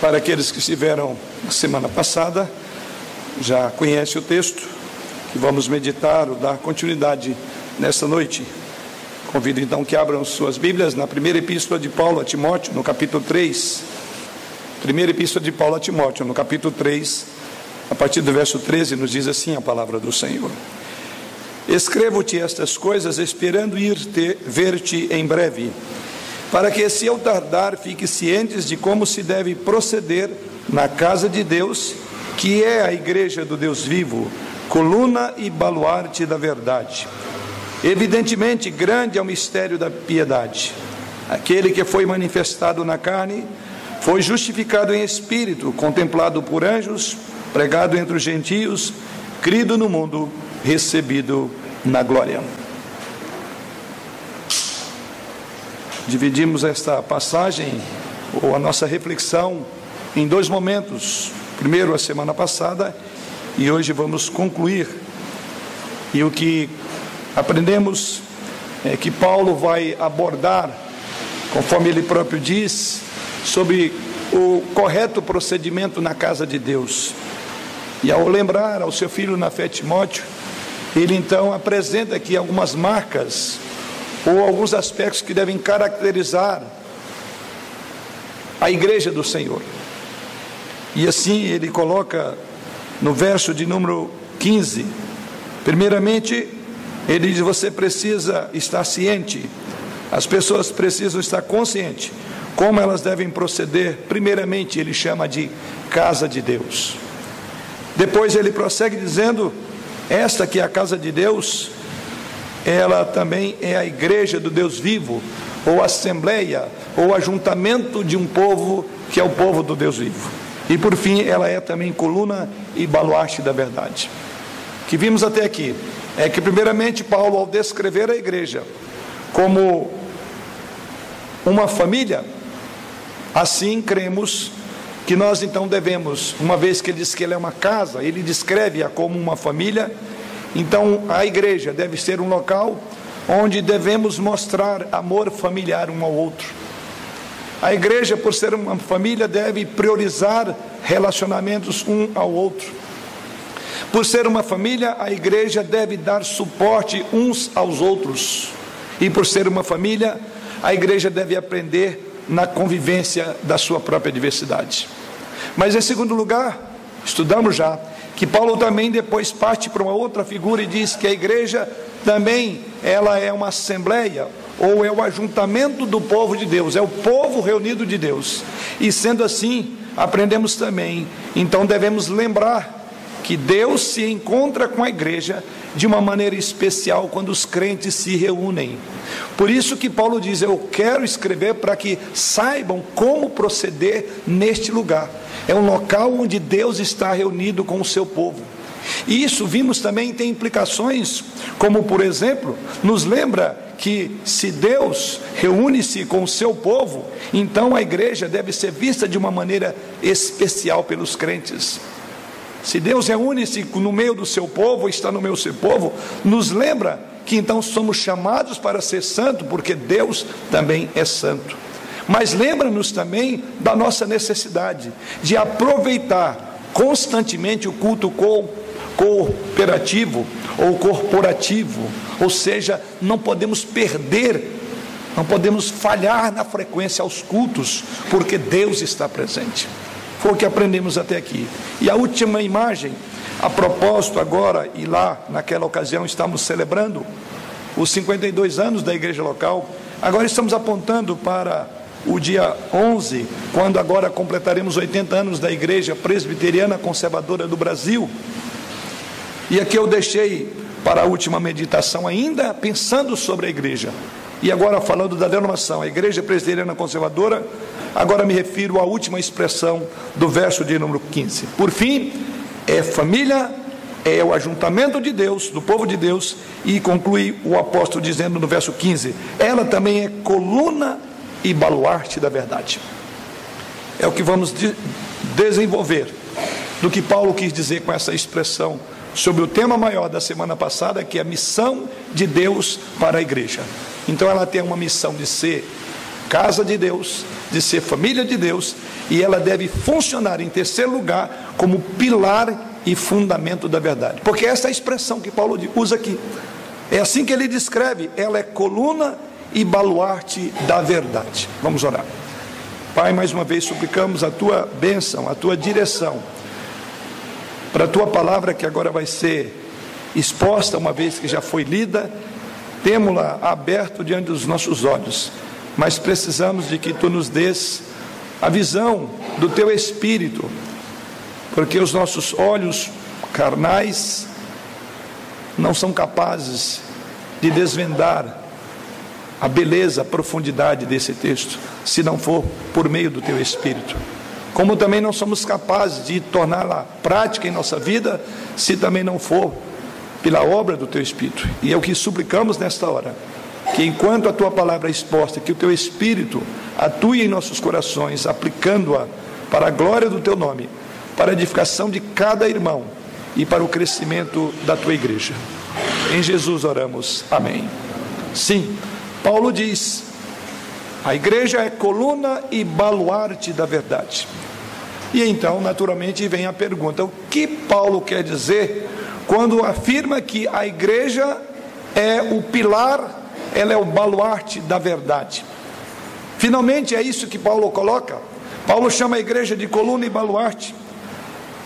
Para aqueles que estiveram na semana passada, já conhece o texto que vamos meditar ou dar continuidade nesta noite. Convido então que abram suas Bíblias na primeira epístola de Paulo a Timóteo, no capítulo 3. Primeira epístola de Paulo a Timóteo, no capítulo 3, a partir do verso 13, nos diz assim a palavra do Senhor. Escrevo-te estas coisas, esperando ir ver-te em breve para que, se eu tardar, fique cientes de como se deve proceder na casa de Deus, que é a igreja do Deus vivo, coluna e baluarte da verdade. Evidentemente, grande é o mistério da piedade. Aquele que foi manifestado na carne foi justificado em espírito, contemplado por anjos, pregado entre os gentios, crido no mundo, recebido na glória. Dividimos esta passagem, ou a nossa reflexão, em dois momentos. Primeiro, a semana passada, e hoje vamos concluir. E o que aprendemos é que Paulo vai abordar, conforme ele próprio diz, sobre o correto procedimento na casa de Deus. E ao lembrar ao seu filho na fé Timóteo, ele então apresenta aqui algumas marcas ou alguns aspectos que devem caracterizar a igreja do Senhor. E assim ele coloca no verso de número 15, primeiramente, ele diz: você precisa estar ciente, as pessoas precisam estar conscientes como elas devem proceder. Primeiramente, ele chama de casa de Deus. Depois ele prossegue dizendo: esta que é a casa de Deus, ela também é a igreja do Deus vivo, ou assembleia, ou ajuntamento de um povo que é o povo do Deus vivo. E por fim, ela é também coluna e baluarte da verdade. O que vimos até aqui é que, primeiramente, Paulo, ao descrever a igreja como uma família, assim cremos que nós então devemos, uma vez que ele diz que ele é uma casa, ele descreve-a como uma família, então, a igreja deve ser um local onde devemos mostrar amor familiar um ao outro. A igreja, por ser uma família, deve priorizar relacionamentos um ao outro. Por ser uma família, a igreja deve dar suporte uns aos outros. E por ser uma família, a igreja deve aprender na convivência da sua própria diversidade. Mas em segundo lugar, estudamos já que Paulo também depois parte para uma outra figura e diz que a igreja também ela é uma assembleia ou é o ajuntamento do povo de Deus, é o povo reunido de Deus. E sendo assim, aprendemos também, então devemos lembrar que Deus se encontra com a igreja de uma maneira especial quando os crentes se reúnem. Por isso que Paulo diz: Eu quero escrever para que saibam como proceder neste lugar. É um local onde Deus está reunido com o seu povo. E isso vimos também tem implicações, como por exemplo, nos lembra que se Deus reúne-se com o seu povo, então a igreja deve ser vista de uma maneira especial pelos crentes. Se Deus reúne-se no meio do seu povo, está no meio do seu povo, nos lembra que então somos chamados para ser santo, porque Deus também é santo. Mas lembra-nos também da nossa necessidade de aproveitar constantemente o culto cooperativo ou corporativo, ou seja, não podemos perder, não podemos falhar na frequência aos cultos, porque Deus está presente. Foi o que aprendemos até aqui. E a última imagem, a propósito, agora e lá, naquela ocasião, estamos celebrando os 52 anos da igreja local. Agora estamos apontando para o dia 11, quando agora completaremos 80 anos da Igreja Presbiteriana Conservadora do Brasil. E aqui eu deixei para a última meditação, ainda pensando sobre a igreja. E agora falando da denominação, a Igreja Presbiteriana Conservadora, agora me refiro à última expressão do verso de número 15. Por fim, é família, é o ajuntamento de Deus, do povo de Deus, e conclui o apóstolo dizendo no verso 15: ela também é coluna e baluarte da verdade. É o que vamos de desenvolver do que Paulo quis dizer com essa expressão sobre o tema maior da semana passada, que é a missão de Deus para a igreja. Então ela tem uma missão de ser casa de Deus, de ser família de Deus, e ela deve funcionar em terceiro lugar como pilar e fundamento da verdade. Porque essa é a expressão que Paulo usa aqui. É assim que ele descreve, ela é coluna e baluarte da verdade. Vamos orar. Pai, mais uma vez suplicamos a tua bênção, a tua direção, para a tua palavra que agora vai ser exposta, uma vez que já foi lida, temos-la aberto diante dos nossos olhos, mas precisamos de que tu nos des a visão do teu espírito, porque os nossos olhos carnais não são capazes de desvendar a beleza, a profundidade desse texto, se não for por meio do teu Espírito. Como também não somos capazes de torná-la prática em nossa vida, se também não for pela obra do teu Espírito. E é o que suplicamos nesta hora. Que enquanto a tua palavra é exposta, que o teu Espírito atue em nossos corações, aplicando-a para a glória do teu nome, para a edificação de cada irmão e para o crescimento da tua igreja. Em Jesus oramos. Amém. Sim, Paulo diz: a igreja é coluna e baluarte da verdade. E então, naturalmente, vem a pergunta: o que Paulo quer dizer quando afirma que a igreja é o pilar, ela é o baluarte da verdade? Finalmente é isso que Paulo coloca. Paulo chama a igreja de coluna e baluarte.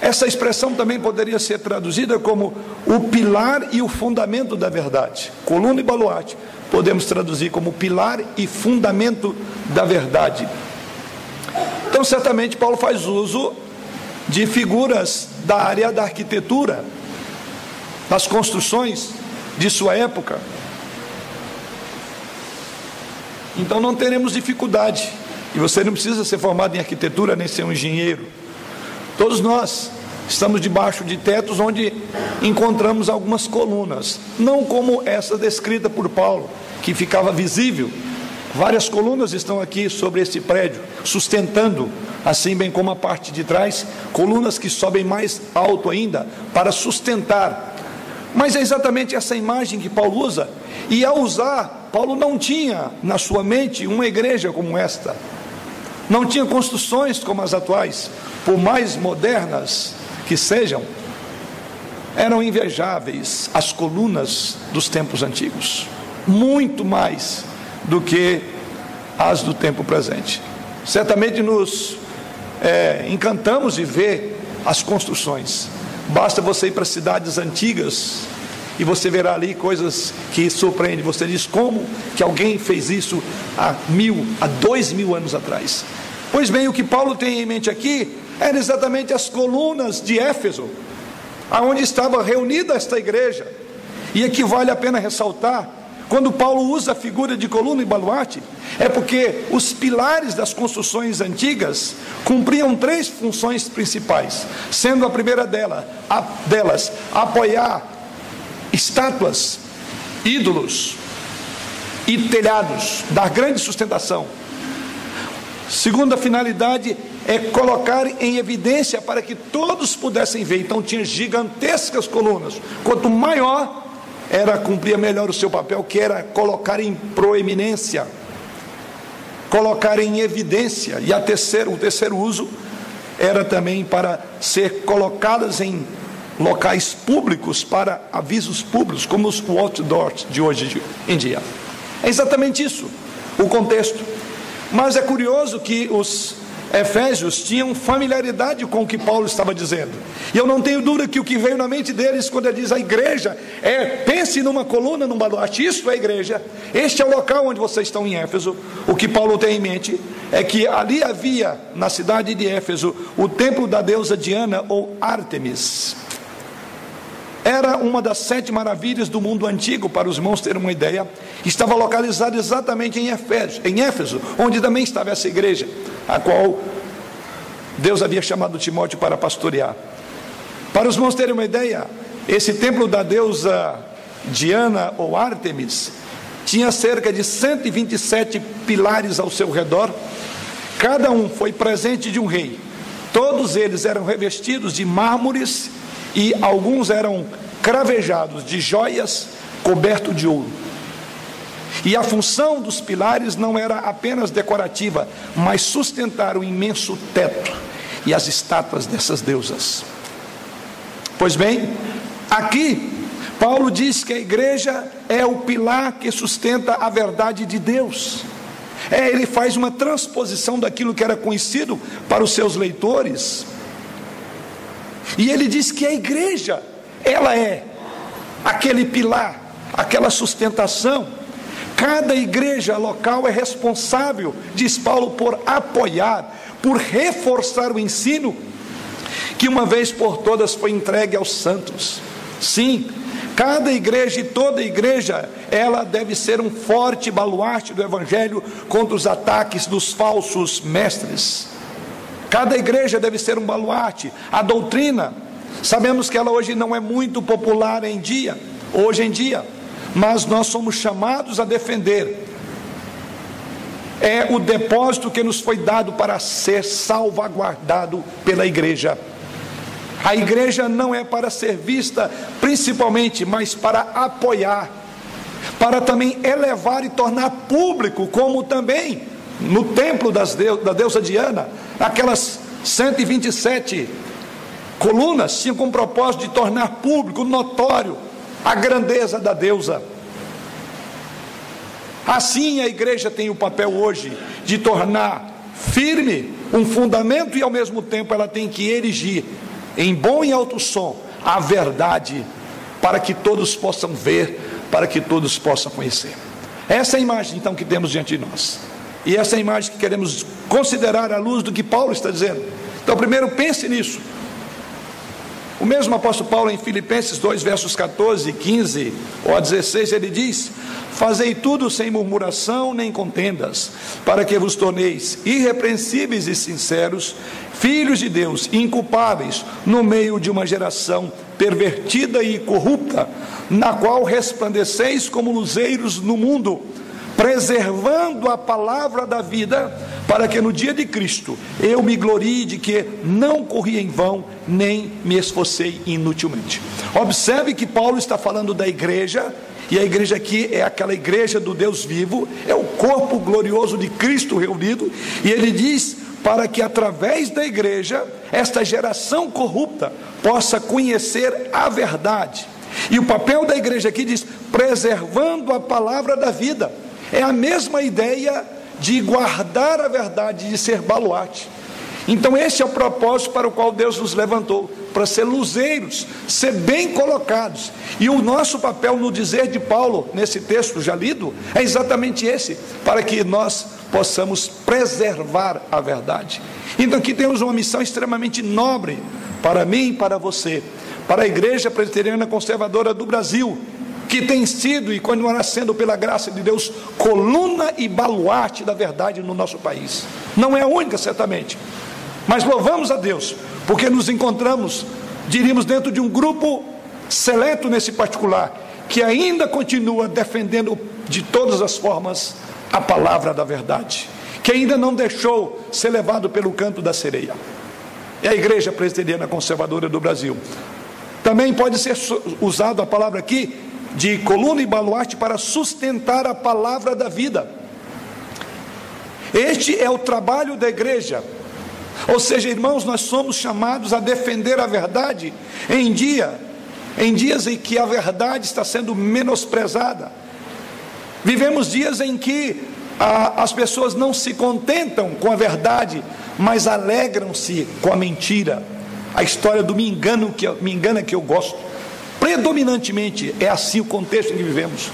Essa expressão também poderia ser traduzida como o pilar e o fundamento da verdade. Coluna e baluarte. Podemos traduzir como pilar e fundamento da verdade. Então, certamente, Paulo faz uso de figuras da área da arquitetura, das construções de sua época. Então, não teremos dificuldade. E você não precisa ser formado em arquitetura nem ser um engenheiro Todos nós estamos debaixo de tetos onde encontramos algumas colunas, não como essa descrita por Paulo, que ficava visível. Várias colunas estão aqui sobre esse prédio, sustentando, assim bem como a parte de trás, colunas que sobem mais alto ainda para sustentar. Mas é exatamente essa imagem que Paulo usa, e ao usar, Paulo não tinha na sua mente uma igreja como esta, não tinha construções como as atuais, por mais modernas que sejam, eram invejáveis as colunas dos tempos antigos, muito mais do que as do tempo presente. Certamente nos é, encantamos de ver as construções. Basta você ir para cidades antigas e você verá ali coisas que surpreendem. Você diz como que alguém fez isso há mil, há dois mil anos atrás. Pois bem, o que Paulo tem em mente aqui eram exatamente as colunas de Éfeso, aonde estava reunida esta igreja. E aqui vale a pena ressaltar, quando Paulo usa a figura de coluna e baluarte, é porque os pilares das construções antigas cumpriam três funções principais, sendo a primeira dela, a, delas apoiar estátuas, ídolos e telhados, dar grande sustentação. Segunda finalidade é colocar em evidência para que todos pudessem ver. Então tinha gigantescas colunas. Quanto maior, era cumprir melhor o seu papel, que era colocar em proeminência, colocar em evidência. E a terceiro, o terceiro uso era também para ser colocadas em locais públicos para avisos públicos, como os outdoors de hoje em dia. É exatamente isso o contexto. Mas é curioso que os Efésios tinham familiaridade com o que Paulo estava dizendo. E eu não tenho dúvida que o que veio na mente deles quando ele diz a igreja é pense numa coluna, num baluarte, isso é a igreja. Este é o local onde vocês estão em Éfeso. O que Paulo tem em mente é que ali havia na cidade de Éfeso o templo da deusa Diana ou Ártemis. Era uma das sete maravilhas do mundo antigo, para os irmãos terem uma ideia. Estava localizado exatamente em Éfeso, em Éfeso, onde também estava essa igreja a qual Deus havia chamado Timóteo para pastorear. Para os irmãos terem uma ideia, esse templo da deusa Diana ou Ártemis tinha cerca de 127 pilares ao seu redor, cada um foi presente de um rei. Todos eles eram revestidos de mármores e alguns eram cravejados de joias cobertos de ouro. E a função dos pilares não era apenas decorativa, mas sustentar o imenso teto e as estátuas dessas deusas. Pois bem, aqui Paulo diz que a igreja é o pilar que sustenta a verdade de Deus. É, ele faz uma transposição daquilo que era conhecido para os seus leitores. E ele diz que a igreja, ela é aquele pilar, aquela sustentação. Cada igreja local é responsável, diz Paulo, por apoiar, por reforçar o ensino que uma vez por todas foi entregue aos santos. Sim, Cada igreja e toda igreja, ela deve ser um forte baluarte do evangelho contra os ataques dos falsos mestres. Cada igreja deve ser um baluarte. A doutrina, sabemos que ela hoje não é muito popular em dia, hoje em dia, mas nós somos chamados a defender. É o depósito que nos foi dado para ser salvaguardado pela igreja. A igreja não é para ser vista principalmente, mas para apoiar, para também elevar e tornar público, como também no templo deus, da deusa Diana, aquelas 127 colunas tinham como propósito de tornar público, notório, a grandeza da deusa. Assim a igreja tem o papel hoje de tornar firme um fundamento e ao mesmo tempo ela tem que erigir em bom e alto som, a verdade, para que todos possam ver, para que todos possam conhecer. Essa é a imagem então que temos diante de nós. E essa é a imagem que queremos considerar à luz do que Paulo está dizendo. Então, primeiro pense nisso. O mesmo apóstolo Paulo em Filipenses 2, versos 14 e 15 ou a 16, ele diz: Fazei tudo sem murmuração nem contendas, para que vos torneis irrepreensíveis e sinceros, filhos de Deus, inculpáveis, no meio de uma geração pervertida e corrupta, na qual resplandeceis como luzeiros no mundo, preservando a palavra da vida, para que no dia de Cristo eu me glorie de que não corri em vão, nem me esforcei inutilmente. Observe que Paulo está falando da igreja, e a igreja aqui é aquela igreja do Deus vivo, é o corpo glorioso de Cristo reunido, e ele diz para que através da igreja esta geração corrupta possa conhecer a verdade. E o papel da igreja aqui diz: preservando a palavra da vida. É a mesma ideia de guardar a verdade, de ser baluarte. Então, esse é o propósito para o qual Deus nos levantou para ser luzeiros, ser bem colocados. E o nosso papel no dizer de Paulo, nesse texto já lido, é exatamente esse, para que nós possamos preservar a verdade. Então aqui temos uma missão extremamente nobre para mim e para você, para a Igreja Presbiteriana Conservadora do Brasil, que tem sido e continuará sendo, pela graça de Deus, coluna e baluarte da verdade no nosso país. Não é a única, certamente, mas louvamos a Deus, porque nos encontramos, diríamos, dentro de um grupo seleto nesse particular, que ainda continua defendendo de todas as formas a palavra da verdade, que ainda não deixou ser levado pelo canto da sereia. É a Igreja Presbiteriana Conservadora do Brasil. Também pode ser usado a palavra aqui de coluna e baluarte para sustentar a palavra da vida. Este é o trabalho da igreja. Ou seja, irmãos, nós somos chamados a defender a verdade em dia, em dias em que a verdade está sendo menosprezada, Vivemos dias em que ah, as pessoas não se contentam com a verdade, mas alegram-se com a mentira. A história do me engano que me engana que eu gosto. Predominantemente é assim o contexto em que vivemos.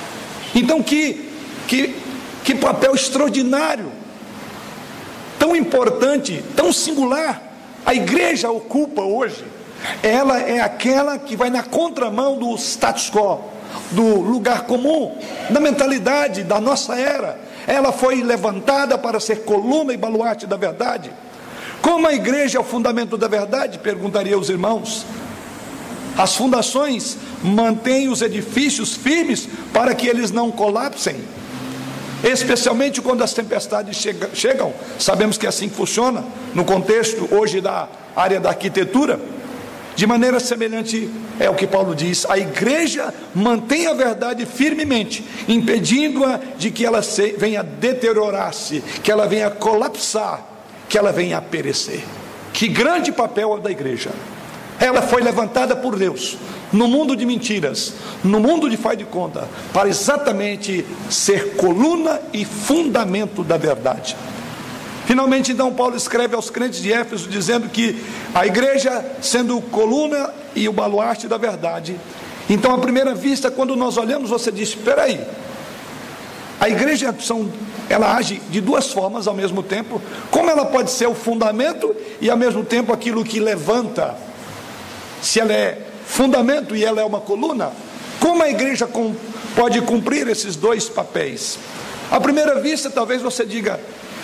Então que que que papel extraordinário, tão importante, tão singular a igreja ocupa hoje. Ela é aquela que vai na contramão do status quo do lugar comum, da mentalidade da nossa era. Ela foi levantada para ser coluna e baluarte da verdade. Como a igreja é o fundamento da verdade? Perguntaria os irmãos. As fundações mantêm os edifícios firmes para que eles não colapsem. Especialmente quando as tempestades chegam, sabemos que é assim que funciona no contexto hoje da área da arquitetura. De maneira semelhante é o que Paulo diz: a igreja mantém a verdade firmemente, impedindo-a de que ela venha deteriorar-se, que ela venha colapsar, que ela venha perecer. Que grande papel é da igreja! Ela foi levantada por Deus no mundo de mentiras, no mundo de faz de conta, para exatamente ser coluna e fundamento da verdade. Finalmente, então, Paulo escreve aos crentes de Éfeso dizendo que a igreja, sendo coluna e o baluarte da verdade, então, à primeira vista, quando nós olhamos, você diz: espera aí, a igreja são, ela age de duas formas ao mesmo tempo. Como ela pode ser o fundamento e ao mesmo tempo aquilo que levanta? Se ela é fundamento e ela é uma coluna, como a igreja pode cumprir esses dois papéis? À primeira vista, talvez você diga: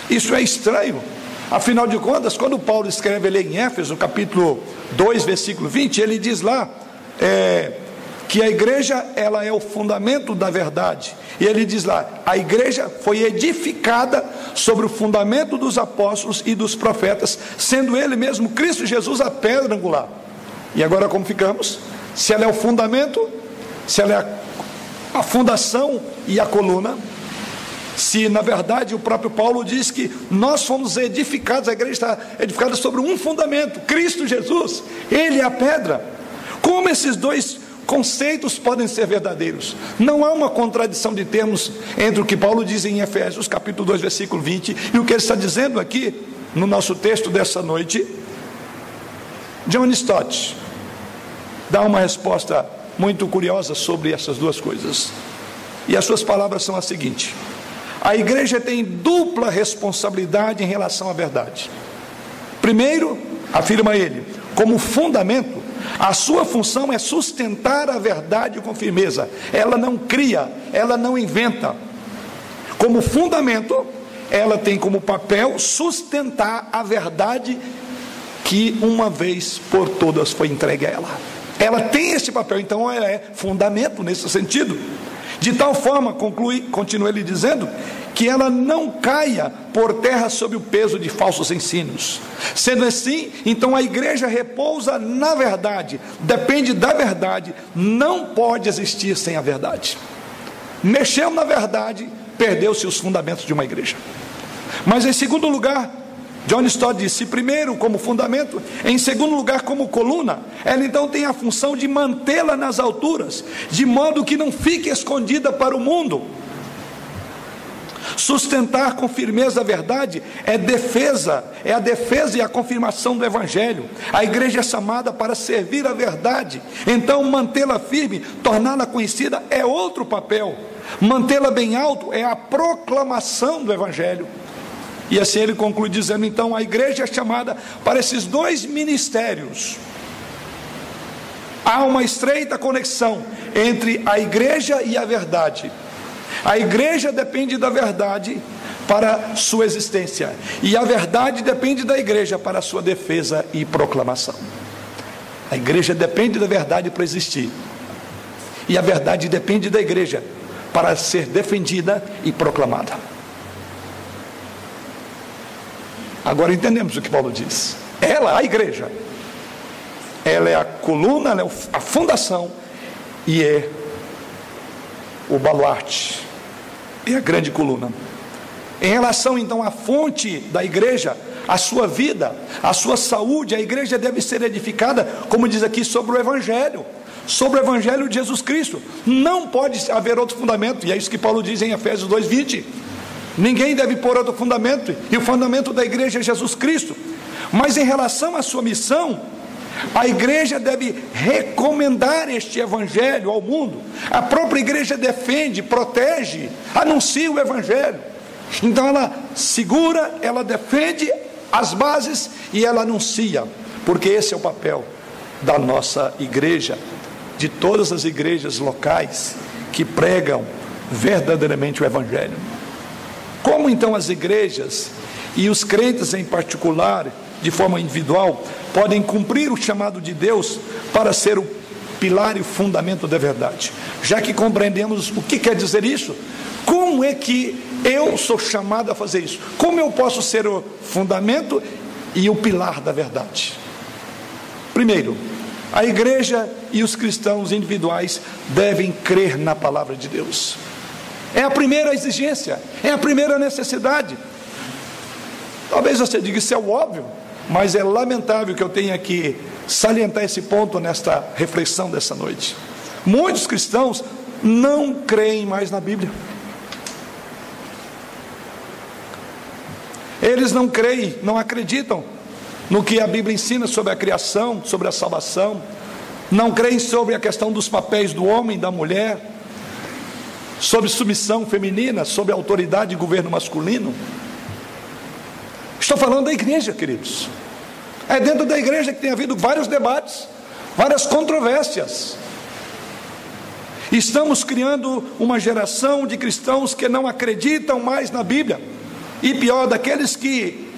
isso é estranho. Afinal de contas, quando Paulo escreve ali em Éfeso, capítulo 2, versículo 20, ele diz lá é, que a igreja ela é o fundamento da verdade. E ele diz lá: a igreja foi edificada sobre o fundamento dos apóstolos e dos profetas, sendo ele mesmo Cristo Jesus a pedra angular. E agora como ficamos? Se ela é o fundamento, se ela é a, a fundação e a coluna, se na verdade o próprio Paulo diz que nós fomos edificados, a igreja está edificada sobre um fundamento, Cristo Jesus, Ele é a pedra. Como esses dois conceitos podem ser verdadeiros? Não há uma contradição de termos entre o que Paulo diz em Efésios, capítulo 2, versículo 20, e o que ele está dizendo aqui no nosso texto dessa noite. John Stott dá uma resposta muito curiosa sobre essas duas coisas. E as suas palavras são as seguintes: a igreja tem dupla responsabilidade em relação à verdade. Primeiro, afirma ele, como fundamento, a sua função é sustentar a verdade com firmeza. Ela não cria, ela não inventa. Como fundamento, ela tem como papel sustentar a verdade que uma vez por todas foi entregue a ela. Ela tem esse papel, então ela é fundamento nesse sentido. De tal forma, conclui, continua ele dizendo, que ela não caia por terra sob o peso de falsos ensinos. Sendo assim, então a igreja repousa na verdade, depende da verdade, não pode existir sem a verdade. Mexeu na verdade, perdeu-se os fundamentos de uma igreja. Mas em segundo lugar, John Stott disse: primeiro, como fundamento, em segundo lugar, como coluna, ela então tem a função de mantê-la nas alturas, de modo que não fique escondida para o mundo. Sustentar com firmeza a verdade é defesa, é a defesa e a confirmação do Evangelho. A igreja é chamada para servir a verdade, então mantê-la firme, torná-la conhecida é outro papel. Mantê-la bem alto é a proclamação do Evangelho. E assim ele conclui dizendo: então a igreja é chamada para esses dois ministérios. Há uma estreita conexão entre a igreja e a verdade. A igreja depende da verdade para sua existência, e a verdade depende da igreja para sua defesa e proclamação. A igreja depende da verdade para existir, e a verdade depende da igreja para ser defendida e proclamada. Agora entendemos o que Paulo diz. Ela, a igreja, ela é a coluna, ela é a fundação e é o baluarte, é a grande coluna. Em relação então à fonte da igreja, a sua vida, a sua saúde, a igreja deve ser edificada, como diz aqui, sobre o Evangelho, sobre o Evangelho de Jesus Cristo. Não pode haver outro fundamento, e é isso que Paulo diz em Efésios 2,20. Ninguém deve pôr outro fundamento, e o fundamento da igreja é Jesus Cristo. Mas em relação à sua missão, a igreja deve recomendar este evangelho ao mundo. A própria igreja defende, protege, anuncia o evangelho. Então ela segura, ela defende as bases e ela anuncia, porque esse é o papel da nossa igreja, de todas as igrejas locais que pregam verdadeiramente o evangelho. Como então as igrejas e os crentes em particular, de forma individual, podem cumprir o chamado de Deus para ser o pilar e o fundamento da verdade? Já que compreendemos o que quer dizer isso, como é que eu sou chamado a fazer isso? Como eu posso ser o fundamento e o pilar da verdade? Primeiro, A igreja e os cristãos individuais devem crer na palavra de Deus. É a primeira exigência, é a primeira necessidade. Talvez você diga isso é o óbvio, mas é lamentável que eu tenha que salientar esse ponto nesta reflexão dessa noite. Muitos cristãos não creem mais na Bíblia. Eles não creem, não acreditam no que a Bíblia ensina sobre a criação, sobre a salvação, não creem sobre a questão dos papéis do homem e da mulher, sobre submissão feminina, sobre autoridade e governo masculino. Estou falando da igreja, queridos. É dentro da igreja que tem havido vários debates, várias controvérsias. Estamos criando uma geração de cristãos que não acreditam mais na Bíblia. E pior, daqueles que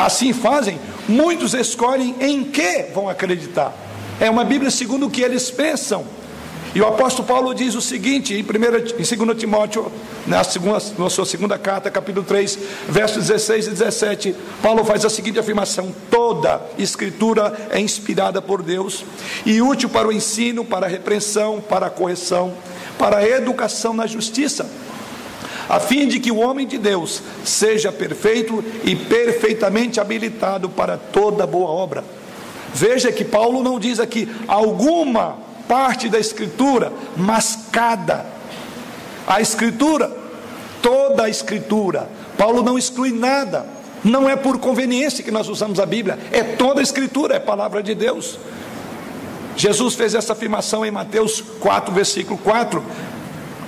assim fazem, muitos escolhem em que vão acreditar. É uma Bíblia segundo o que eles pensam. E o apóstolo Paulo diz o seguinte, em, 1, em 2 Timóteo, na, segunda, na sua segunda carta, capítulo 3, versos 16 e 17, Paulo faz a seguinte afirmação: toda escritura é inspirada por Deus e útil para o ensino, para a repreensão, para a correção, para a educação na justiça, a fim de que o homem de Deus seja perfeito e perfeitamente habilitado para toda boa obra. Veja que Paulo não diz aqui alguma parte da Escritura mascada. A Escritura, toda a Escritura. Paulo não exclui nada. Não é por conveniência que nós usamos a Bíblia, é toda a Escritura, é palavra de Deus. Jesus fez essa afirmação em Mateus 4, versículo 4.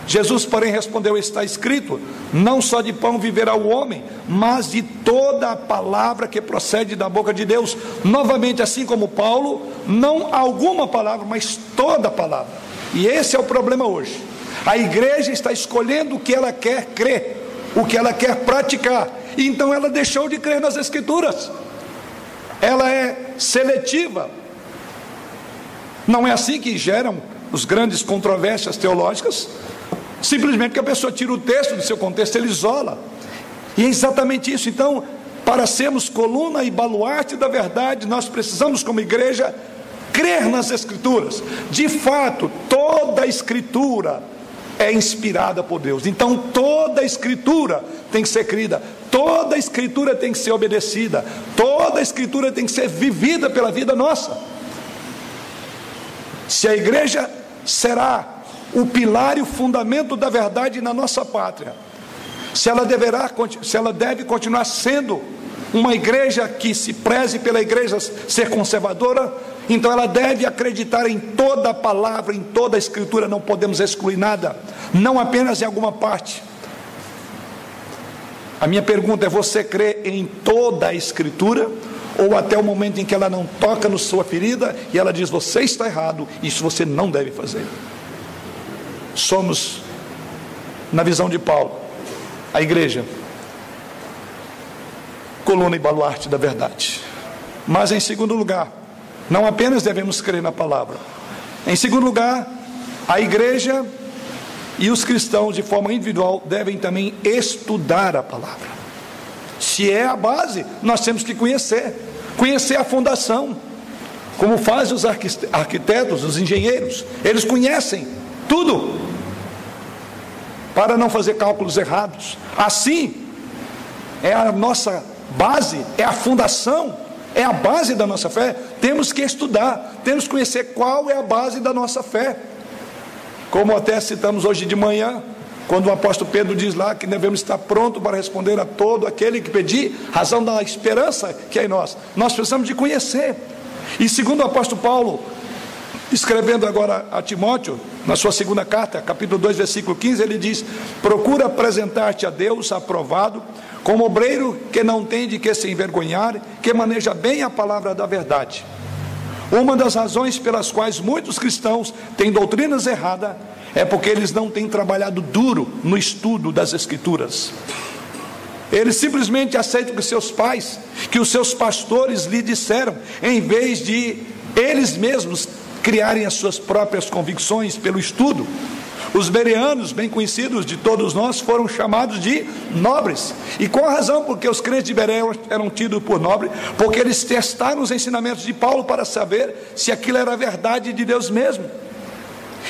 Jesus, porém, respondeu: Está escrito: Não só de pão viverá o homem, mas de toda a palavra que procede da boca de Deus. Novamente, assim como Paulo, não alguma palavra, mas toda a palavra. E esse é o problema hoje. A igreja está escolhendo o que ela quer crer, o que ela quer praticar. Então ela deixou de crer nas Escrituras. Ela é seletiva. Não é assim que geram os grandes controvérsias teológicas. Simplesmente que a pessoa tira o texto do seu contexto, ele isola. E é exatamente isso. Então, para sermos coluna e baluarte da verdade, nós precisamos, como igreja, crer nas Escrituras. De fato, toda a Escritura é inspirada por Deus. Então, toda a Escritura tem que ser crida, toda a Escritura tem que ser obedecida, toda a Escritura tem que ser vivida pela vida nossa. Se a igreja será o pilar e o fundamento da verdade na nossa pátria. Se ela, deverá, se ela deve continuar sendo uma igreja que se preze pela igreja ser conservadora, então ela deve acreditar em toda a palavra, em toda a escritura, não podemos excluir nada, não apenas em alguma parte. A minha pergunta é: você crê em toda a escritura? Ou até o momento em que ela não toca na sua ferida e ela diz: você está errado, isso você não deve fazer somos, na visão de Paulo, a igreja, coluna e baluarte da verdade. Mas, em segundo lugar, não apenas devemos crer na palavra, em segundo lugar, a igreja e os cristãos, de forma individual, devem também estudar a palavra. Se é a base, nós temos que conhecer, conhecer a fundação, como fazem os arquitetos, os engenheiros, eles conhecem tudo, para não fazer cálculos errados. Assim, é a nossa base, é a fundação, é a base da nossa fé. Temos que estudar, temos que conhecer qual é a base da nossa fé. Como até citamos hoje de manhã, quando o apóstolo Pedro diz lá que devemos estar pronto para responder a todo aquele que pedir, razão da esperança que é em nós. Nós precisamos de conhecer. E segundo o apóstolo Paulo, escrevendo agora a Timóteo, na sua segunda carta, capítulo 2, versículo 15, ele diz: Procura apresentar-te a Deus aprovado, como obreiro que não tem de que se envergonhar, que maneja bem a palavra da verdade. Uma das razões pelas quais muitos cristãos têm doutrinas erradas é porque eles não têm trabalhado duro no estudo das Escrituras. Eles simplesmente aceitam que seus pais, que os seus pastores lhe disseram, em vez de eles mesmos criarem as suas próprias convicções pelo estudo. Os bereanos, bem conhecidos de todos nós, foram chamados de nobres. E qual a razão porque os crentes de Bereia eram tidos por nobres? Porque eles testaram os ensinamentos de Paulo para saber se aquilo era verdade de Deus mesmo.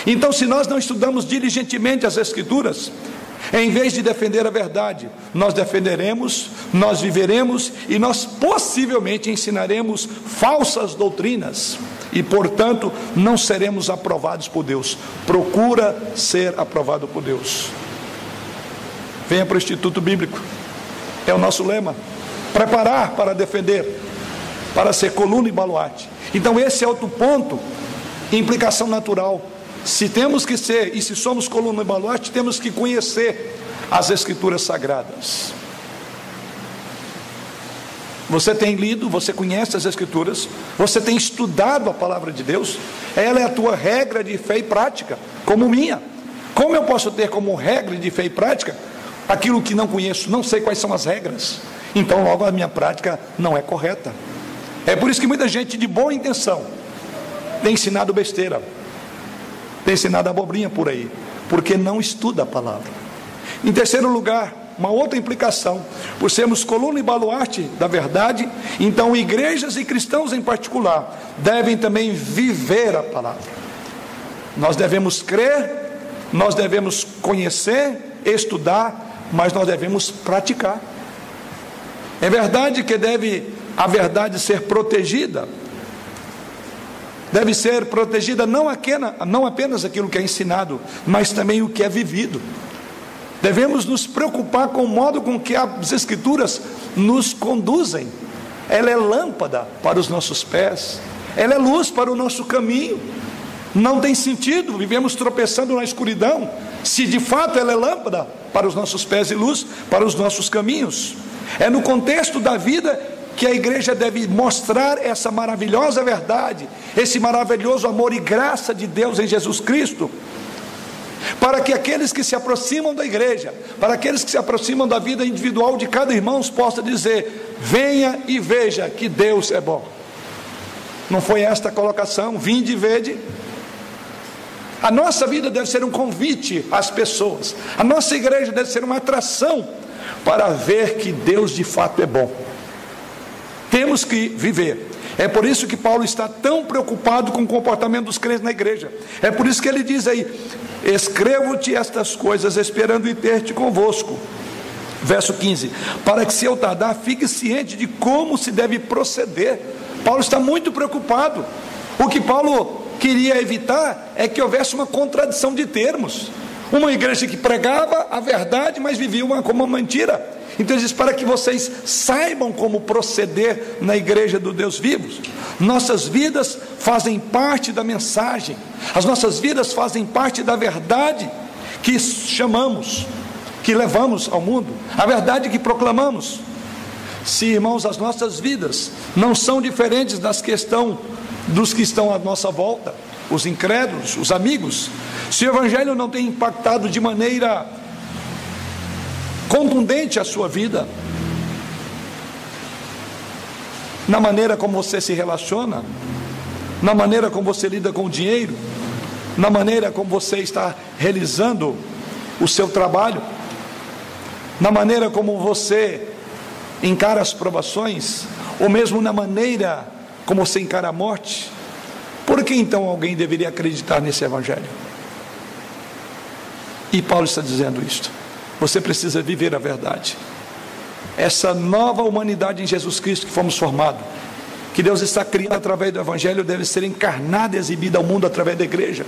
Então, se nós não estudamos diligentemente as Escrituras, em vez de defender a verdade, nós defenderemos, nós viveremos e nós possivelmente ensinaremos falsas doutrinas e, portanto, não seremos aprovados por Deus. Procura ser aprovado por Deus. Venha para o Instituto Bíblico, é o nosso lema. Preparar para defender, para ser coluna e baluarte. Então, esse é outro ponto, implicação natural se temos que ser, e se somos coluna e baluarte, temos que conhecer as Escrituras Sagradas. Você tem lido, você conhece as Escrituras, você tem estudado a palavra de Deus, ela é a tua regra de fé e prática, como minha. Como eu posso ter como regra de fé e prática aquilo que não conheço, não sei quais são as regras, então logo a minha prática não é correta. É por isso que muita gente de boa intenção tem ensinado besteira. Tem ensinado abobrinha por aí, porque não estuda a palavra. Em terceiro lugar, uma outra implicação, por sermos coluna e baluarte da verdade, então igrejas e cristãos em particular devem também viver a palavra. Nós devemos crer, nós devemos conhecer, estudar, mas nós devemos praticar. É verdade que deve a verdade ser protegida, deve ser protegida não apenas, não apenas aquilo que é ensinado, mas também o que é vivido. Devemos nos preocupar com o modo com que as Escrituras nos conduzem. Ela é lâmpada para os nossos pés, ela é luz para o nosso caminho. Não tem sentido, vivemos tropeçando na escuridão, se de fato ela é lâmpada para os nossos pés e luz para os nossos caminhos. É no contexto da vida que a igreja deve mostrar essa maravilhosa verdade, esse maravilhoso amor e graça de Deus em Jesus Cristo, para que aqueles que se aproximam da igreja, para aqueles que se aproximam da vida individual de cada irmão, possa dizer: venha e veja que Deus é bom. Não foi esta a colocação? Vinde e vede. A nossa vida deve ser um convite às pessoas, a nossa igreja deve ser uma atração para ver que Deus de fato é bom. Temos que viver. É por isso que Paulo está tão preocupado com o comportamento dos crentes na igreja. É por isso que ele diz aí: Escrevo-te estas coisas, esperando ir ter-te convosco. Verso 15: Para que se eu tardar, fique ciente de como se deve proceder. Paulo está muito preocupado. O que Paulo queria evitar é que houvesse uma contradição de termos. Uma igreja que pregava a verdade, mas vivia uma, como uma mentira. Então ele diz: para que vocês saibam como proceder na igreja do Deus vivos. Nossas vidas fazem parte da mensagem, as nossas vidas fazem parte da verdade que chamamos, que levamos ao mundo, a verdade que proclamamos. Se, irmãos, as nossas vidas não são diferentes das que estão, dos que estão à nossa volta, os incrédulos, os amigos, se o Evangelho não tem impactado de maneira contundente a sua vida, na maneira como você se relaciona, na maneira como você lida com o dinheiro, na maneira como você está realizando o seu trabalho, na maneira como você encara as provações, ou mesmo na maneira como você encara a morte. Por que então alguém deveria acreditar nesse Evangelho? E Paulo está dizendo isto. Você precisa viver a verdade. Essa nova humanidade em Jesus Cristo que fomos formados, que Deus está criando através do Evangelho, deve ser encarnada e exibida ao mundo através da igreja.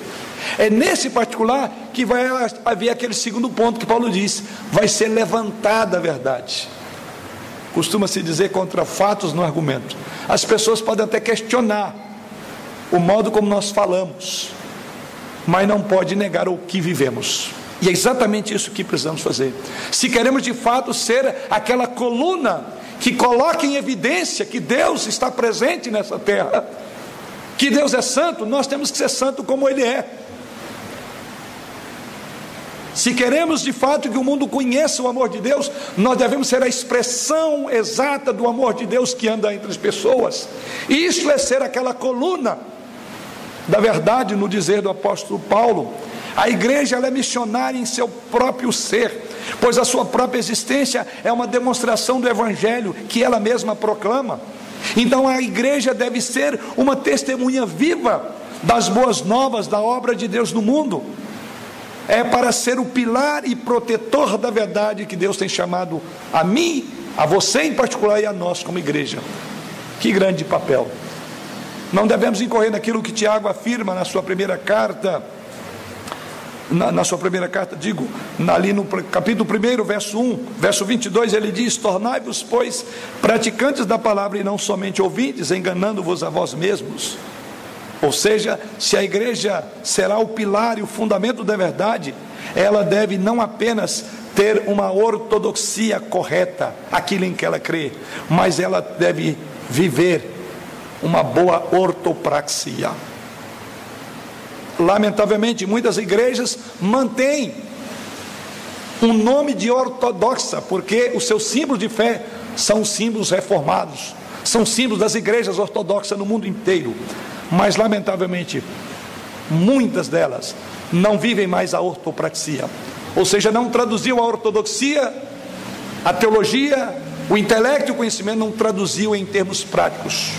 É nesse particular que vai haver aquele segundo ponto que Paulo diz: vai ser levantada a verdade. Costuma-se dizer contra fatos no argumento. As pessoas podem até questionar o modo como nós falamos, mas não pode negar o que vivemos. E é exatamente isso que precisamos fazer. Se queremos de fato ser aquela coluna que coloca em evidência que Deus está presente nessa terra, que Deus é santo, nós temos que ser santo como Ele é. Se queremos de fato que o mundo conheça o amor de Deus, nós devemos ser a expressão exata do amor de Deus que anda entre as pessoas. Isso é ser aquela coluna da verdade, no dizer do apóstolo Paulo, A igreja é missionária em seu próprio ser, pois a sua própria existência é uma demonstração do evangelho que ela mesma proclama. Então a igreja deve ser uma testemunha viva das boas novas da obra de Deus no mundo. É para ser o pilar e protetor da verdade que Deus tem chamado a mim, a você em particular e a nós como igreja. Que grande papel. Não devemos incorrer naquilo que Tiago afirma na sua primeira carta, na, na, sua primeira carta, digo, ali no capítulo 1, verso 1, verso 22, ele diz: Tornai-vos, pois, praticantes da palavra e não somente ouvintes, enganando-vos a vós mesmos. Ou seja, se a igreja será o pilar e o fundamento da verdade, ela deve não apenas ter uma ortodoxia correta, aquilo em que ela crê, mas ela deve viver uma boa ortopraxia. Lamentavelmente, muitas igrejas mantêm um nome de ortodoxa, porque os seus símbolos de fé são símbolos reformados, são símbolos das igrejas ortodoxas no mundo inteiro. Mas, lamentavelmente, muitas delas não vivem mais a ortopraxia, ou seja, não traduziu a ortodoxia, a teologia, o intelecto e o conhecimento não traduziu em termos práticos.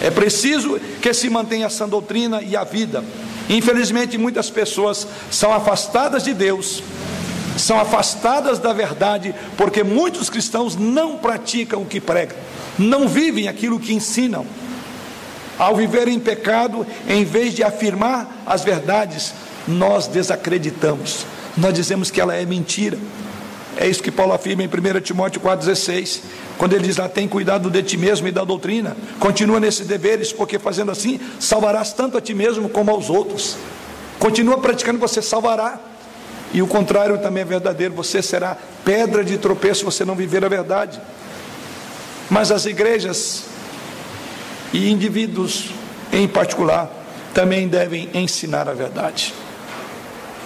É preciso que se mantenha essa doutrina e a vida. Infelizmente, muitas pessoas são afastadas de Deus, são afastadas da verdade, porque muitos cristãos não praticam o que pregam, não vivem aquilo que ensinam. Ao viver em pecado, em vez de afirmar as verdades, nós desacreditamos, nós dizemos que ela é mentira. É isso que Paulo afirma em 1 Timóteo 4,16, quando ele diz lá: tem cuidado de ti mesmo e da doutrina, continua nesses deveres, porque fazendo assim salvarás tanto a ti mesmo como aos outros. Continua praticando, você salvará. E o contrário também é verdadeiro, você será pedra de tropeço se você não viver a verdade. Mas as igrejas e indivíduos em particular também devem ensinar a verdade.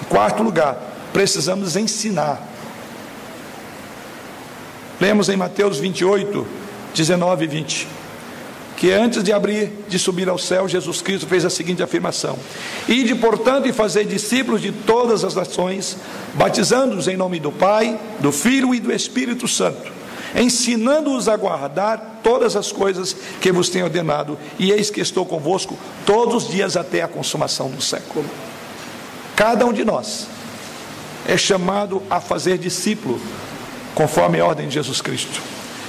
Em quarto lugar, precisamos ensinar Lemos em Mateus 28, 19 e 20. Que antes de abrir, de subir ao céu, Jesus Cristo fez a seguinte afirmação: Ide, portanto, e fazei discípulos de todas as nações, batizando-os em nome do Pai, do Filho e do Espírito Santo, ensinando-os a guardar todas as coisas que vos tenho ordenado, e eis que estou convosco todos os dias até a consumação do século. Cada um de nós é chamado a fazer discípulo conforme a ordem de Jesus Cristo,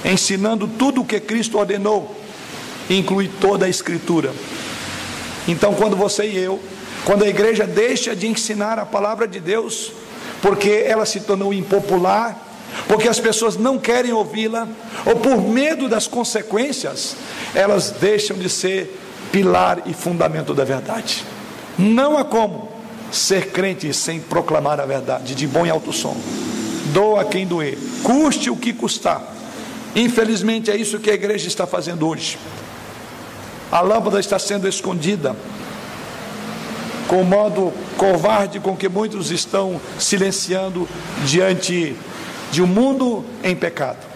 ensinando tudo o que Cristo ordenou, inclui toda a Escritura. Então, quando você e eu, quando a igreja deixa de ensinar a palavra de Deus, porque ela se tornou impopular, porque as pessoas não querem ouvi-la, ou por medo das consequências, elas deixam de ser pilar e fundamento da verdade. Não há como ser crente sem proclamar a verdade, de bom e alto som doa quem doer, custe o que custar. Infelizmente é isso que a igreja está fazendo hoje. A lâmpada está sendo escondida, com o modo covarde com que muitos estão silenciando diante de um mundo em pecado.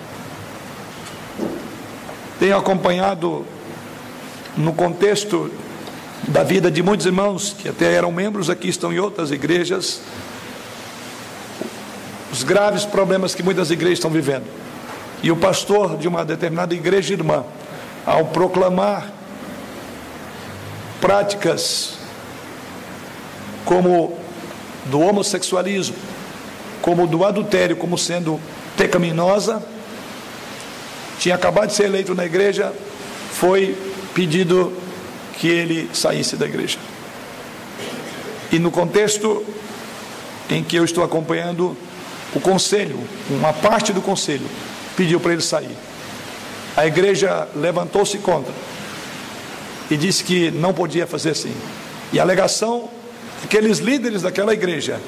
Tenho acompanhado no contexto da vida de muitos irmãos que até eram membros aqui, estão em outras igrejas, os graves problemas que muitas igrejas estão vivendo. E o pastor de uma determinada igreja irmã, ao proclamar práticas como do homossexualismo, como do adultério, como sendo pecaminosa, tinha acabado de ser eleito na igreja, foi pedido que ele saísse da igreja. E no contexto em que eu estou acompanhando, o conselho, uma parte do conselho, pediu para ele sair. A igreja levantou-se contra e disse que não podia fazer assim. E a alegação daqueles líderes daquela igreja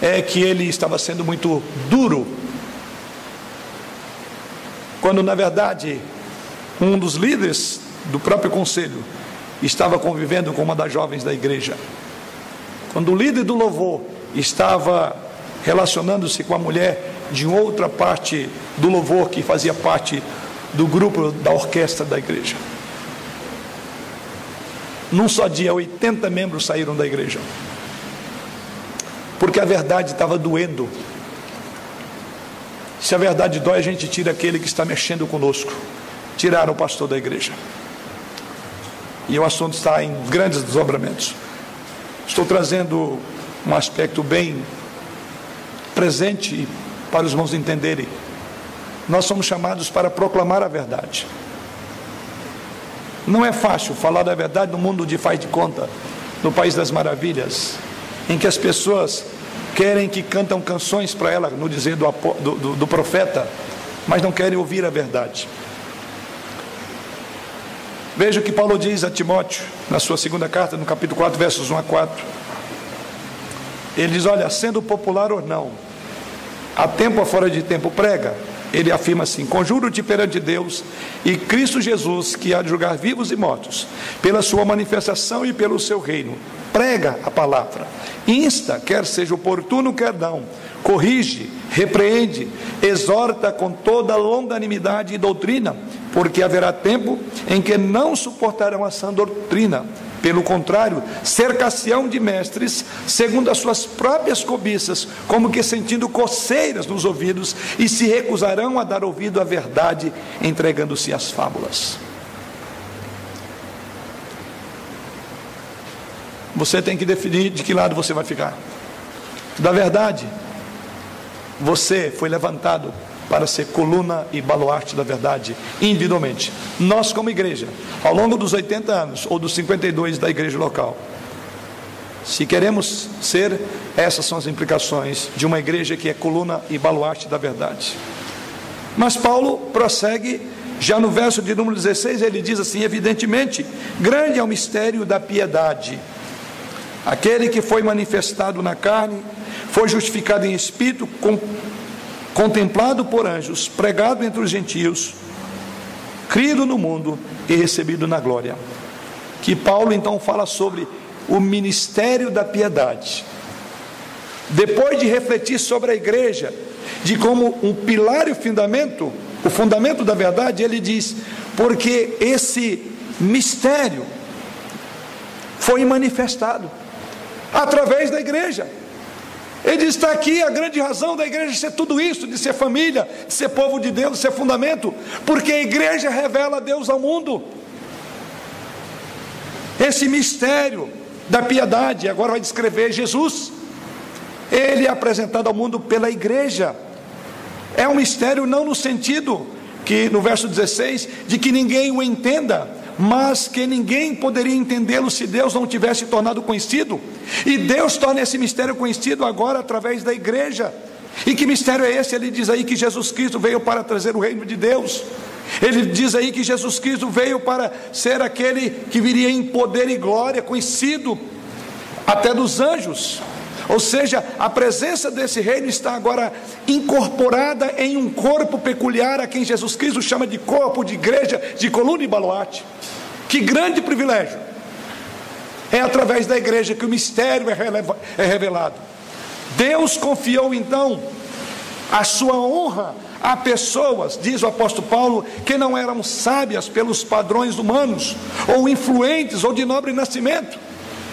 é que ele estava sendo muito duro, quando na verdade um dos líderes do próprio conselho estava convivendo com uma das jovens da igreja. Quando o líder do louvor estava relacionando-se com a mulher de outra parte do louvor que fazia parte do grupo da orquestra da igreja. Num só dia, 80 membros saíram da igreja. porque a verdade estava doendo. Se a verdade dói, a gente tira aquele que está mexendo conosco. Tiraram o pastor da igreja. E o assunto está em grandes desdobramentos. Estou trazendo um aspecto bem presente para os irmãos entenderem. Nós somos chamados para proclamar a verdade. Não é fácil falar da verdade no mundo de faz de conta, no país das maravilhas, em que as pessoas querem que cantam canções para ela, no dizer do, do, do profeta, mas não querem ouvir a verdade. Veja o que Paulo diz a Timóteo, na sua segunda carta, no capítulo 4, versos 1 a 4. Ele diz: Olha, sendo popular ou não, a tempo ou fora de tempo, prega. Ele afirma assim: Conjuro-te perante Deus e Cristo Jesus, que há de julgar vivos e mortos, pela sua manifestação e pelo seu reino. Prega a palavra, insta, quer seja oportuno, quer não, corrige, repreende, exorta com toda longanimidade e doutrina, porque haverá tempo em que não suportarão a sã doutrina. Pelo contrário, cercação de mestres, segundo as suas próprias cobiças, como que sentindo coceiras nos ouvidos, e se recusarão a dar ouvido à verdade, entregando-se às fábulas. Você tem que definir de que lado você vai ficar. Da verdade, você foi levantado para ser coluna e baluarte da verdade, individualmente. Nós, como igreja, ao longo dos 80 anos ou dos 52 da igreja local, se queremos ser, essas são as implicações de uma igreja que é coluna e baluarte da verdade. Mas Paulo prossegue, já no verso de número 16, ele diz assim: evidentemente, grande é o mistério da piedade. Aquele que foi manifestado na carne, foi justificado em espírito, com, contemplado por anjos, pregado entre os gentios, crido no mundo e recebido na glória. Que Paulo então fala sobre o ministério da piedade. Depois de refletir sobre a igreja, de como um pilar e o fundamento, o fundamento da verdade, ele diz: porque esse mistério foi manifestado através da igreja. Ele está aqui a grande razão da igreja ser tudo isso, de ser família, de ser povo de Deus, de ser fundamento, porque a igreja revela Deus ao mundo. Esse mistério da piedade, agora vai descrever Jesus. Ele é apresentado ao mundo pela igreja. É um mistério não no sentido que no verso 16 de que ninguém o entenda, mas que ninguém poderia entendê-lo se Deus não tivesse tornado conhecido. E Deus torna esse mistério conhecido agora através da igreja. E que mistério é esse? Ele diz aí que Jesus Cristo veio para trazer o reino de Deus. Ele diz aí que Jesus Cristo veio para ser aquele que viria em poder e glória, conhecido até dos anjos. Ou seja, a presença desse reino está agora incorporada em um corpo peculiar a quem Jesus Cristo chama de corpo, de igreja, de coluna e baluarte. Que grande privilégio! É através da igreja que o mistério é, é revelado. Deus confiou então a sua honra a pessoas, diz o apóstolo Paulo, que não eram sábias pelos padrões humanos, ou influentes, ou de nobre nascimento.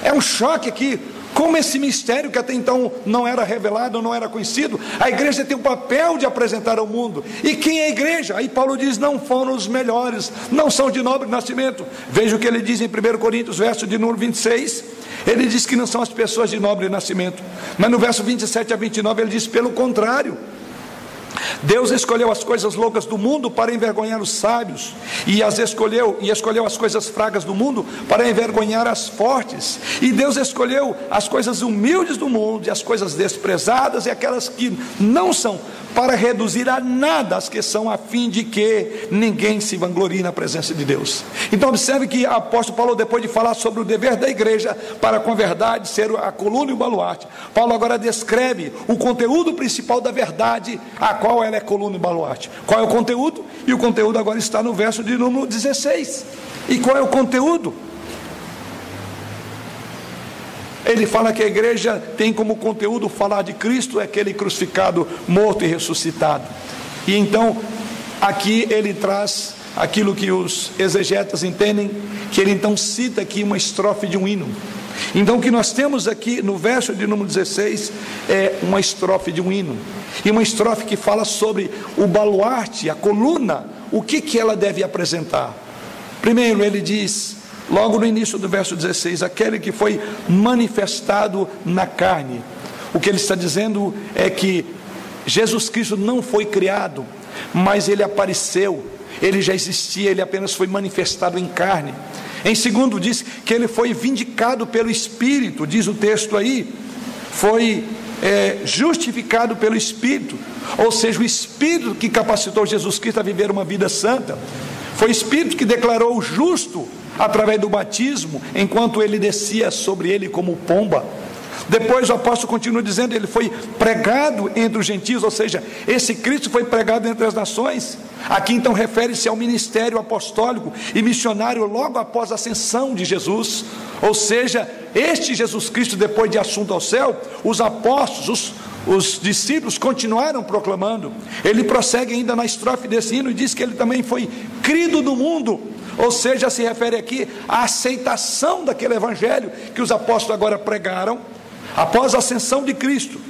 É um choque aqui. Como esse mistério que até então não era revelado, não era conhecido, a igreja tem o papel de apresentar ao mundo. E quem é a igreja? Aí Paulo diz: não foram os melhores, não são de nobre nascimento. Veja o que ele diz em 1 Coríntios, verso de número 26. Ele diz que não são as pessoas de nobre nascimento. Mas no verso 27 a 29 ele diz: pelo contrário. Deus escolheu as coisas loucas do mundo para envergonhar os sábios, e as escolheu e escolheu as coisas fragas do mundo para envergonhar as fortes. E Deus escolheu as coisas humildes do mundo e as coisas desprezadas e aquelas que não são para reduzir a nada as que são a fim de que ninguém se vanglorie na presença de Deus. Então observe que o apóstolo Paulo depois de falar sobre o dever da igreja para com a verdade ser a coluna e o baluarte, Paulo agora descreve o conteúdo principal da verdade a qual qual ela é coluna e baluarte. Qual é o conteúdo? E o conteúdo agora está no verso de número 16. E qual é o conteúdo? Ele fala que a igreja tem como conteúdo falar de Cristo, é aquele crucificado, morto e ressuscitado. E então, aqui ele traz aquilo que os exegetas entendem, que ele então cita aqui uma estrofe de um hino. Então, o que nós temos aqui no verso de número 16 é uma estrofe de um hino, e uma estrofe que fala sobre o baluarte, a coluna, o que, que ela deve apresentar. Primeiro, ele diz, logo no início do verso 16, aquele que foi manifestado na carne. O que ele está dizendo é que Jesus Cristo não foi criado, mas ele apareceu, ele já existia, ele apenas foi manifestado em carne. Em segundo, diz que ele foi vindicado pelo Espírito, diz o texto aí, foi é, justificado pelo Espírito, ou seja, o Espírito que capacitou Jesus Cristo a viver uma vida santa, foi o Espírito que declarou o justo através do batismo, enquanto ele descia sobre ele como pomba. Depois o apóstolo continua dizendo, ele foi pregado entre os gentios, ou seja, esse Cristo foi pregado entre as nações. Aqui então refere-se ao ministério apostólico e missionário logo após a ascensão de Jesus. Ou seja, este Jesus Cristo, depois de assunto ao céu, os apóstolos, os, os discípulos continuaram proclamando. Ele prossegue ainda na estrofe desse hino e diz que ele também foi crido do mundo. Ou seja, se refere aqui à aceitação daquele evangelho que os apóstolos agora pregaram Após a ascensão de Cristo,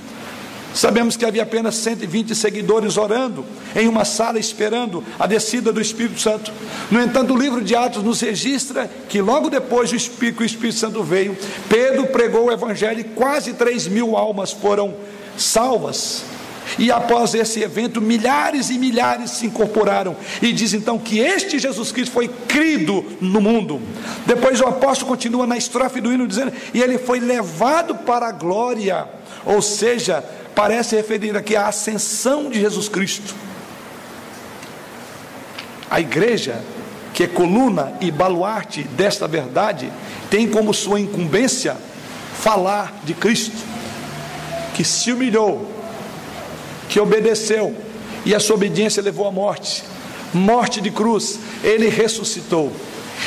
sabemos que havia apenas 120 seguidores orando em uma sala esperando a descida do Espírito Santo. No entanto, o livro de Atos nos registra que logo depois do Espírito, o Espírito Santo veio, Pedro pregou o Evangelho e quase 3 mil almas foram salvas. E após esse evento, milhares e milhares se incorporaram. E diz então que este Jesus Cristo foi crido no mundo. Depois o apóstolo continua na estrofe do hino dizendo: E ele foi levado para a glória. Ou seja, parece referir aqui à ascensão de Jesus Cristo. A igreja, que é coluna e baluarte desta verdade, tem como sua incumbência falar de Cristo, que se humilhou que obedeceu e a sua obediência levou à morte morte de cruz, ele ressuscitou.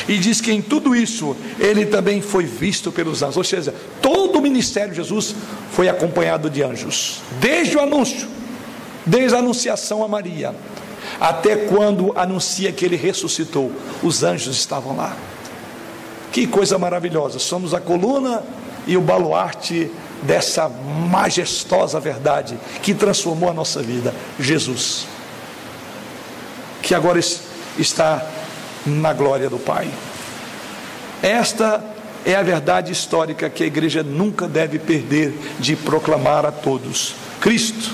E diz que em tudo isso ele também foi visto pelos anjos. Ou seja, todo o ministério de Jesus foi acompanhado de anjos, desde o anúncio, desde a anunciação a Maria, até quando anuncia que ele ressuscitou, os anjos estavam lá. Que coisa maravilhosa! Somos a coluna e o baluarte dessa majestosa verdade que transformou a nossa vida, Jesus, que agora está na glória do Pai. Esta é a verdade histórica que a igreja nunca deve perder de proclamar a todos. Cristo,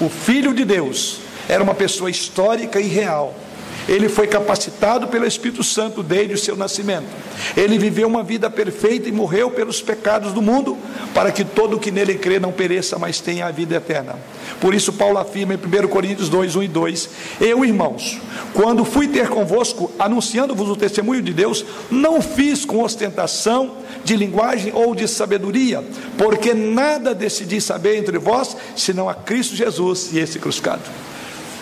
o Filho de Deus, era uma pessoa histórica e real ele foi capacitado pelo Espírito Santo desde o seu nascimento. Ele viveu uma vida perfeita e morreu pelos pecados do mundo, para que todo que nele crê não pereça, mas tenha a vida eterna. Por isso, Paulo afirma em 1 Coríntios 2, 1 e 2: Eu, irmãos, quando fui ter convosco, anunciando-vos o testemunho de Deus, não fiz com ostentação de linguagem ou de sabedoria, porque nada decidi saber entre vós, senão a Cristo Jesus e esse crucificado.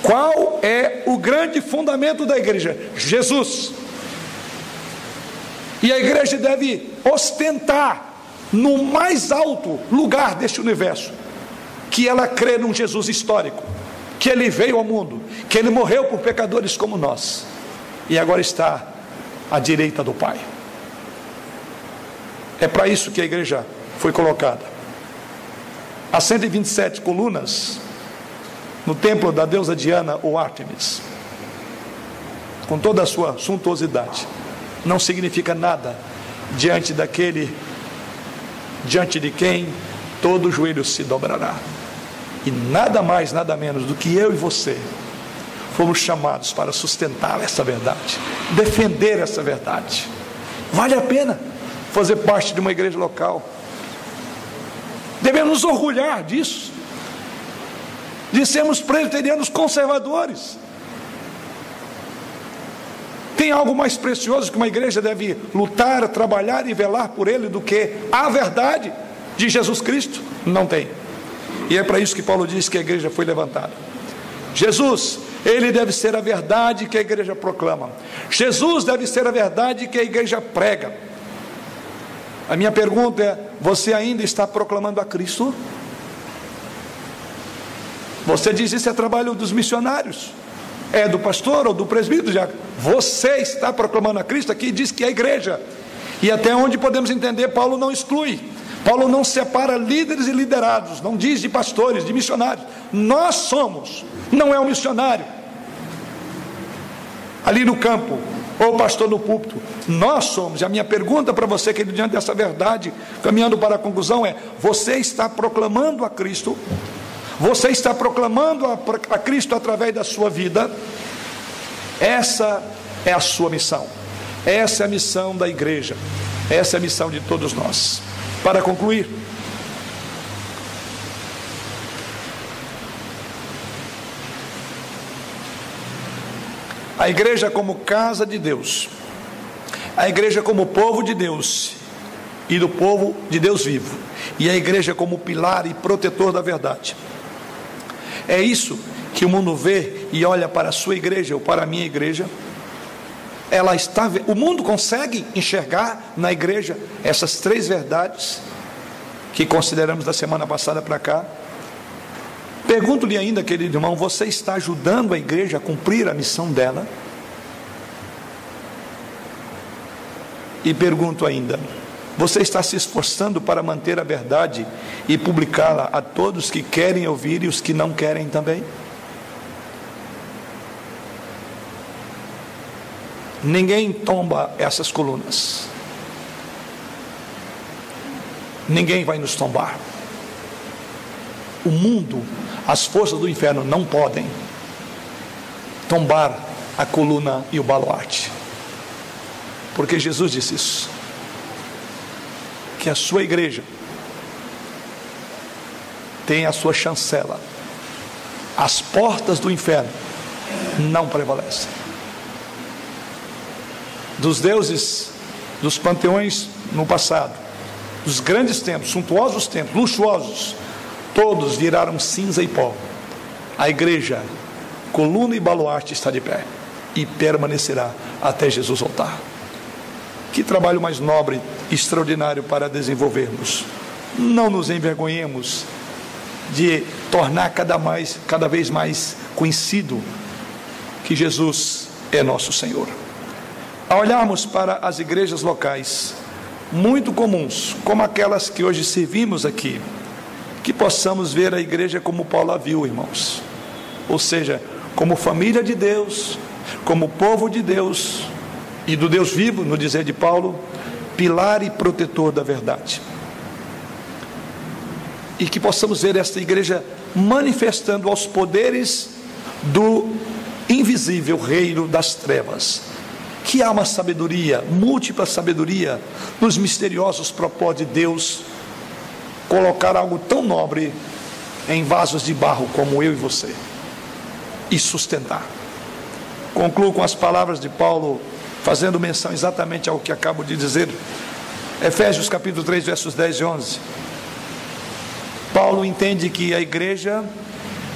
Qual é o grande fundamento da igreja? Jesus. E a igreja deve ostentar no mais alto lugar deste universo que ela crê num Jesus histórico, que ele veio ao mundo, que ele morreu por pecadores como nós e agora está à direita do Pai. É para isso que a igreja foi colocada. As 127 colunas no templo da deusa Diana ou Artemis, com toda a sua suntuosidade, não significa nada diante daquele diante de quem todo joelho se dobrará. E nada mais, nada menos do que eu e você fomos chamados para sustentar essa verdade, defender essa verdade. Vale a pena fazer parte de uma igreja local. Devemos nos orgulhar disso de sermos presbiterianos conservadores. Tem algo mais precioso que uma igreja deve lutar, trabalhar e velar por ele do que a verdade de Jesus Cristo? Não tem. E é para isso que Paulo diz que a igreja foi levantada. Jesus, ele deve ser a verdade que a igreja proclama. Jesus deve ser a verdade que a igreja prega. A minha pergunta é: você ainda está proclamando a Cristo? Você diz isso é trabalho dos missionários. é do pastor ou do presbítero. Já. Você está proclamando a Cristo aqui diz que é a igreja. E até onde podemos entender, Paulo não exclui. Paulo não separa líderes e liderados, não diz de pastores, de missionários. Nós somos, não é um missionário. Ali no campo, ou pastor no púlpito, nós somos. E a minha pergunta para você, querido, diante dessa verdade, caminhando para a conclusão, é: você está proclamando a Cristo? Você está proclamando a, a Cristo através da sua vida? Essa é a sua missão. Essa é a missão da igreja. Essa é a missão de todos nós. Para concluir, a igreja como casa de Deus, a igreja como povo de Deus e do povo de Deus vivo, e a igreja como pilar e protetor da verdade. É isso que o mundo vê e olha para a sua igreja ou para a minha igreja ela está, o mundo consegue enxergar na igreja essas três verdades que consideramos da semana passada para cá. Pergunto-lhe ainda, querido irmão, você está ajudando a igreja a cumprir a missão dela? E pergunto ainda, você está se esforçando para manter a verdade e publicá-la a todos que querem ouvir e os que não querem também? Ninguém tomba essas colunas. Ninguém vai nos tombar. O mundo, as forças do inferno não podem tombar a coluna e o baluarte. Porque Jesus disse isso. Que a sua igreja tem a sua chancela. As portas do inferno não prevalecem dos deuses dos panteões no passado, dos grandes templos, suntuosos templos, luxuosos, todos viraram cinza e pó. A igreja, coluna e baluarte está de pé e permanecerá até Jesus voltar. Que trabalho mais nobre, extraordinário para desenvolvermos. Não nos envergonhemos de tornar cada, mais, cada vez mais conhecido que Jesus é nosso Senhor. Ao olharmos para as igrejas locais, muito comuns, como aquelas que hoje servimos aqui, que possamos ver a igreja como Paulo a viu, irmãos. Ou seja, como família de Deus, como povo de Deus e do Deus vivo, no dizer de Paulo, pilar e protetor da verdade. E que possamos ver esta igreja manifestando aos poderes do invisível reino das trevas que há uma sabedoria, múltipla sabedoria, nos misteriosos propósitos de Deus colocar algo tão nobre em vasos de barro como eu e você e sustentar. Concluo com as palavras de Paulo, fazendo menção exatamente ao que acabo de dizer. Efésios capítulo 3, versos 10 e 11. Paulo entende que a igreja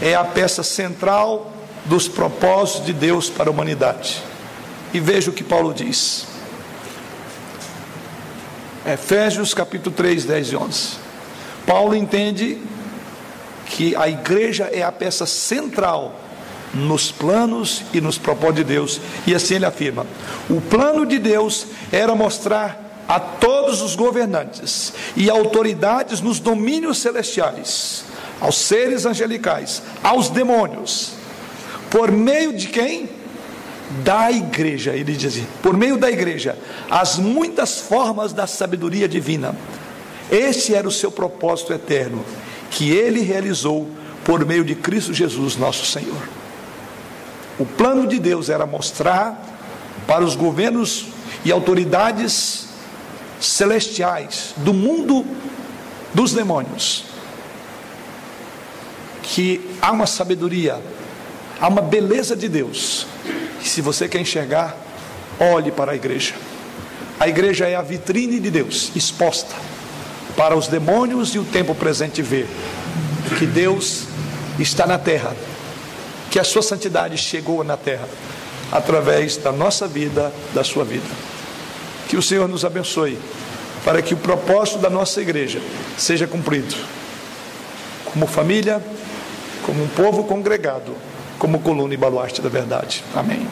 é a peça central dos propósitos de Deus para a humanidade. E veja o que Paulo diz. Efésios capítulo 3, 10 e 11. Paulo entende que a igreja é a peça central nos planos e nos propósitos de Deus. E assim ele afirma: o plano de Deus era mostrar a todos os governantes e autoridades nos domínios celestiais, aos seres angelicais, aos demônios, por meio de quem? da igreja, ele diz assim, por meio da igreja, as muitas formas da sabedoria divina. Esse era o seu propósito eterno, que ele realizou por meio de Cristo Jesus, nosso Senhor. O plano de Deus era mostrar para os governos e autoridades celestiais do mundo dos demônios que há uma sabedoria, há uma beleza de Deus e se você quer enxergar, olhe para a igreja. A igreja é a vitrine de Deus, exposta para os demônios e o tempo presente ver que Deus está na terra, que a sua santidade chegou na terra através da nossa vida, da sua vida. Que o Senhor nos abençoe para que o propósito da nossa igreja seja cumprido. Como família, como um povo congregado, como coluna e baluarte da verdade. Amém.